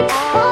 me.